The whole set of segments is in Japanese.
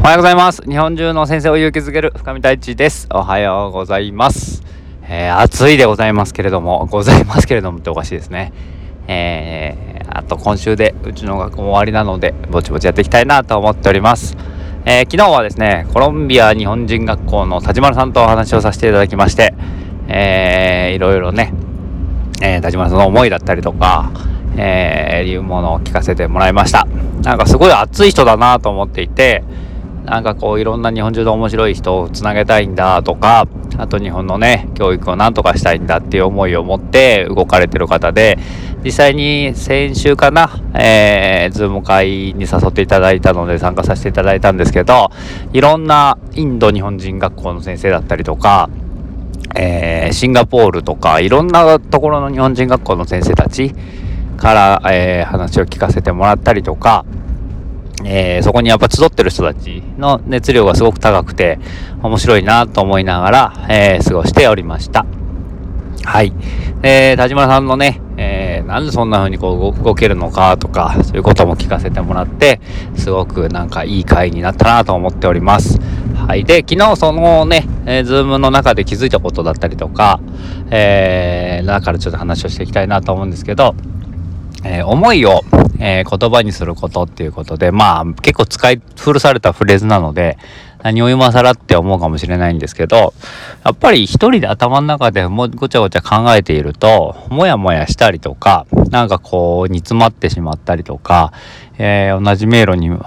おはようございます。日本中の先生を勇気づける深見太一です。おはようございます。えー、暑いでございますけれども、ございますけれどもっておかしいですね。えー、あと今週でうちの学校も終わりなので、ぼちぼちやっていきたいなと思っております。えー、昨日はですね、コロンビア日本人学校の田島さんとお話をさせていただきまして、えー、いろいろね、えー、田島さんの思いだったりとか、えー、いうものを聞かせてもらいました。なんかすごい熱い人だなと思っていて、なんかこういろんな日本中で面白い人をつなげたいんだとかあと日本のね教育をなんとかしたいんだっていう思いを持って動かれてる方で実際に先週かな、えー、ズーム会に誘っていただいたので参加させていただいたんですけどいろんなインド日本人学校の先生だったりとかえー、シンガポールとかいろんなところの日本人学校の先生たちから、えー、話を聞かせてもらったりとかえー、そこにやっぱ集ってる人たちの熱量がすごく高くて面白いなと思いながら、えー、過ごしておりました。はい。えー、田島さんのね、えー、なんでそんな風にこう動けるのかとか、そういうことも聞かせてもらって、すごくなんかいい回になったなと思っております。はい。で、昨日そのね、えー、ズームの中で気づいたことだったりとか、えー、だからちょっと話をしていきたいなと思うんですけど、えー、思いを、えー、言葉にすることっていうことで、まあ結構使い古されたフレーズなので、何を今更って思うかもしれないんですけど、やっぱり一人で頭の中でもごちゃごちゃ考えていると、もやもやしたりとか、なんかこう煮詰まってしまったりとか、えー、同じ迷路に迷い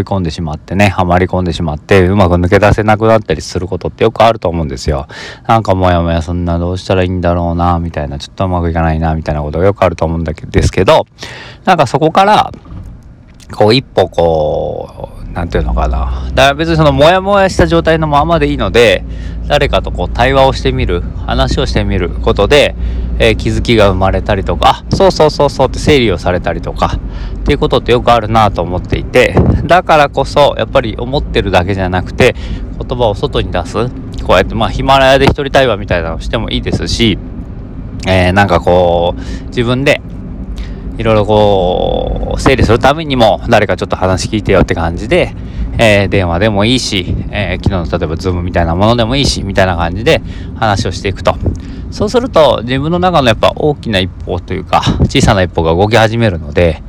込んでしまってね、はまり込んでしまって、うまく抜け出せなくなったりすることってよくあると思うんですよ。なんかもやもやそんなどうしたらいいんだろうな、みたいな、ちょっとうまくいかないな、みたいなことがよくあると思うんだけですけど、なんかそこから、こう一歩こうう、なんていうのかな。だから別にそのモヤモヤした状態のままでいいので、誰かとこう対話をしてみる、話をしてみることで、えー、気づきが生まれたりとか、そうそうそうそうって整理をされたりとか、っていうことってよくあるなと思っていて、だからこそ、やっぱり思ってるだけじゃなくて、言葉を外に出す。こうやって、まあ、ヒマラヤで一人対話みたいなのをしてもいいですし、えー、なんかこう、自分でいろいろこう、整理するためにも、誰かちょっと話聞いてよって感じで、えー、電話でもいいし、えー、昨日の例えばズームみたいなものでもいいし、みたいな感じで話をしていくと。そうすると、自分の中のやっぱ大きな一歩というか、小さな一歩が動き始めるので、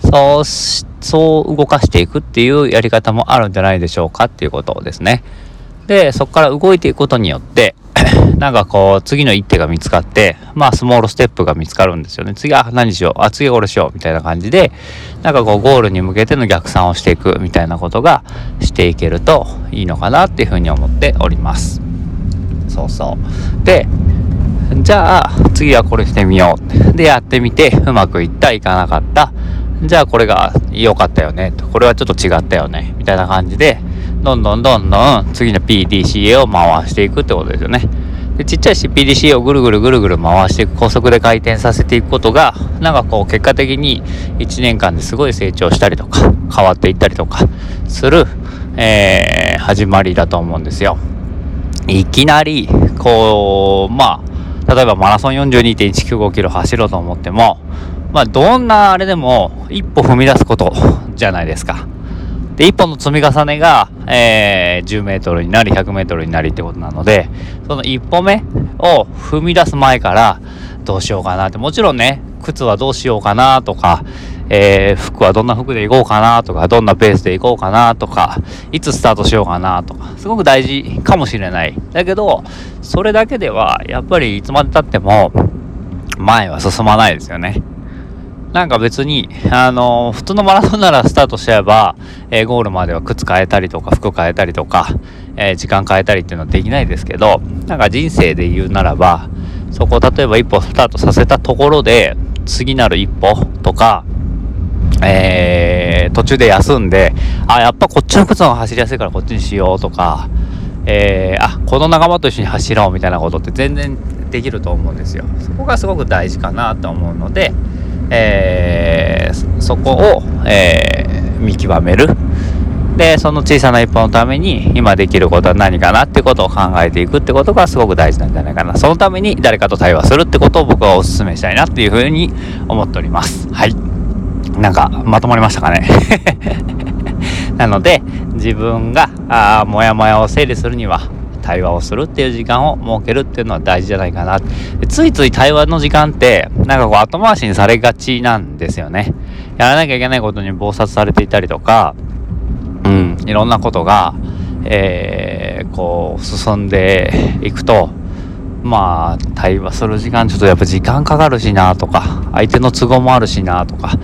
そうそう動かしていくっていうやり方もあるんじゃないでしょうかっていうことですね。で、そこから動いていくことによって、なんかこう、次の一手が見つかって、まあ、スモールステップが見つかるんですよね。次は何しよう。あ、次はこれしよう。みたいな感じで、なんかこう、ゴールに向けての逆算をしていくみたいなことがしていけるといいのかなっていうふうに思っております。そうそう。で、じゃあ、次はこれしてみよう。で、やってみて、うまくいった、いかなかった。じゃあ、これが良かったよね。これはちょっと違ったよね。みたいな感じで、どんどんどんどん次の PDCA を回していくってことですよね。でちっちゃいし PDCA をぐるぐるぐるぐる回していく高速で回転させていくことがなんかこう結果的に1年間ですごい成長したりとか変わっていったりとかする、えー、始まりだと思うんですよ。いきなりこうまあ例えばマラソン42.195キロ走ろうと思ってもまあどんなあれでも一歩踏み出すことじゃないですか。で、1本の積み重ねが、えー、10メートルになり、100メートルになりってことなので、その一歩目を踏み出す前から、どうしようかなって、もちろんね、靴はどうしようかなとか、えー、服はどんな服で行こうかなとか、どんなペースで行こうかなとか、いつスタートしようかなとか、すごく大事かもしれない。だけど、それだけでは、やっぱりいつまでたっても、前は進まないですよね。なんか別に、あのー、普通のマラソンならスタートしちゃえば、えー、ゴールまでは靴変えたりとか、服変えたりとか、えー、時間変えたりっていうのはできないですけど、なんか人生で言うならば、そこを例えば一歩スタートさせたところで、次なる一歩とか、えー、途中で休んで、あ、やっぱこっちの靴の走りやすいからこっちにしようとか、えー、あ、この仲間と一緒に走ろうみたいなことって全然できると思うんですよ。そこがすごく大事かなと思うので、えー、そこを、えー、見極める。で、その小さな一歩のために今できることは何かなってことを考えていくってことがすごく大事なんじゃないかな。そのために誰かと対話するってことを僕はお勧めしたいなっていうふうに思っております。はい。なんか、まとまりましたかね なので、自分が、あモヤモヤを整理するには、対話をするっていう時間を設けるっていうのは大事じゃないかな。ついつい対話の時間って、なんかこう後回しにされがちなんですよね。やらなきゃいけないことに忙殺されていたりとか、うん、いろんなことが、えー、こう進んでいくと、まあ対話する時間ちょっとやっぱ時間かかるしなとか相手の都合もあるしなとか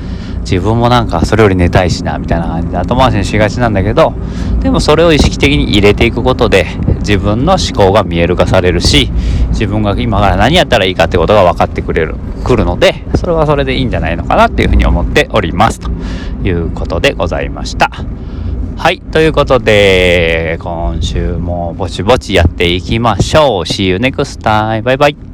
自分もなんかそれより寝たいしなみたいな感じで後回しにしがちなんだけどでもそれを意識的に入れていくことで自分の思考が見える化されるし自分が今から何やったらいいかってことが分かってくれるくるのでそれはそれでいいんじゃないのかなっていうふうに思っております。ということでございました。はいということで今週もぼちぼちやっていきましょう。See you next time バイバイ。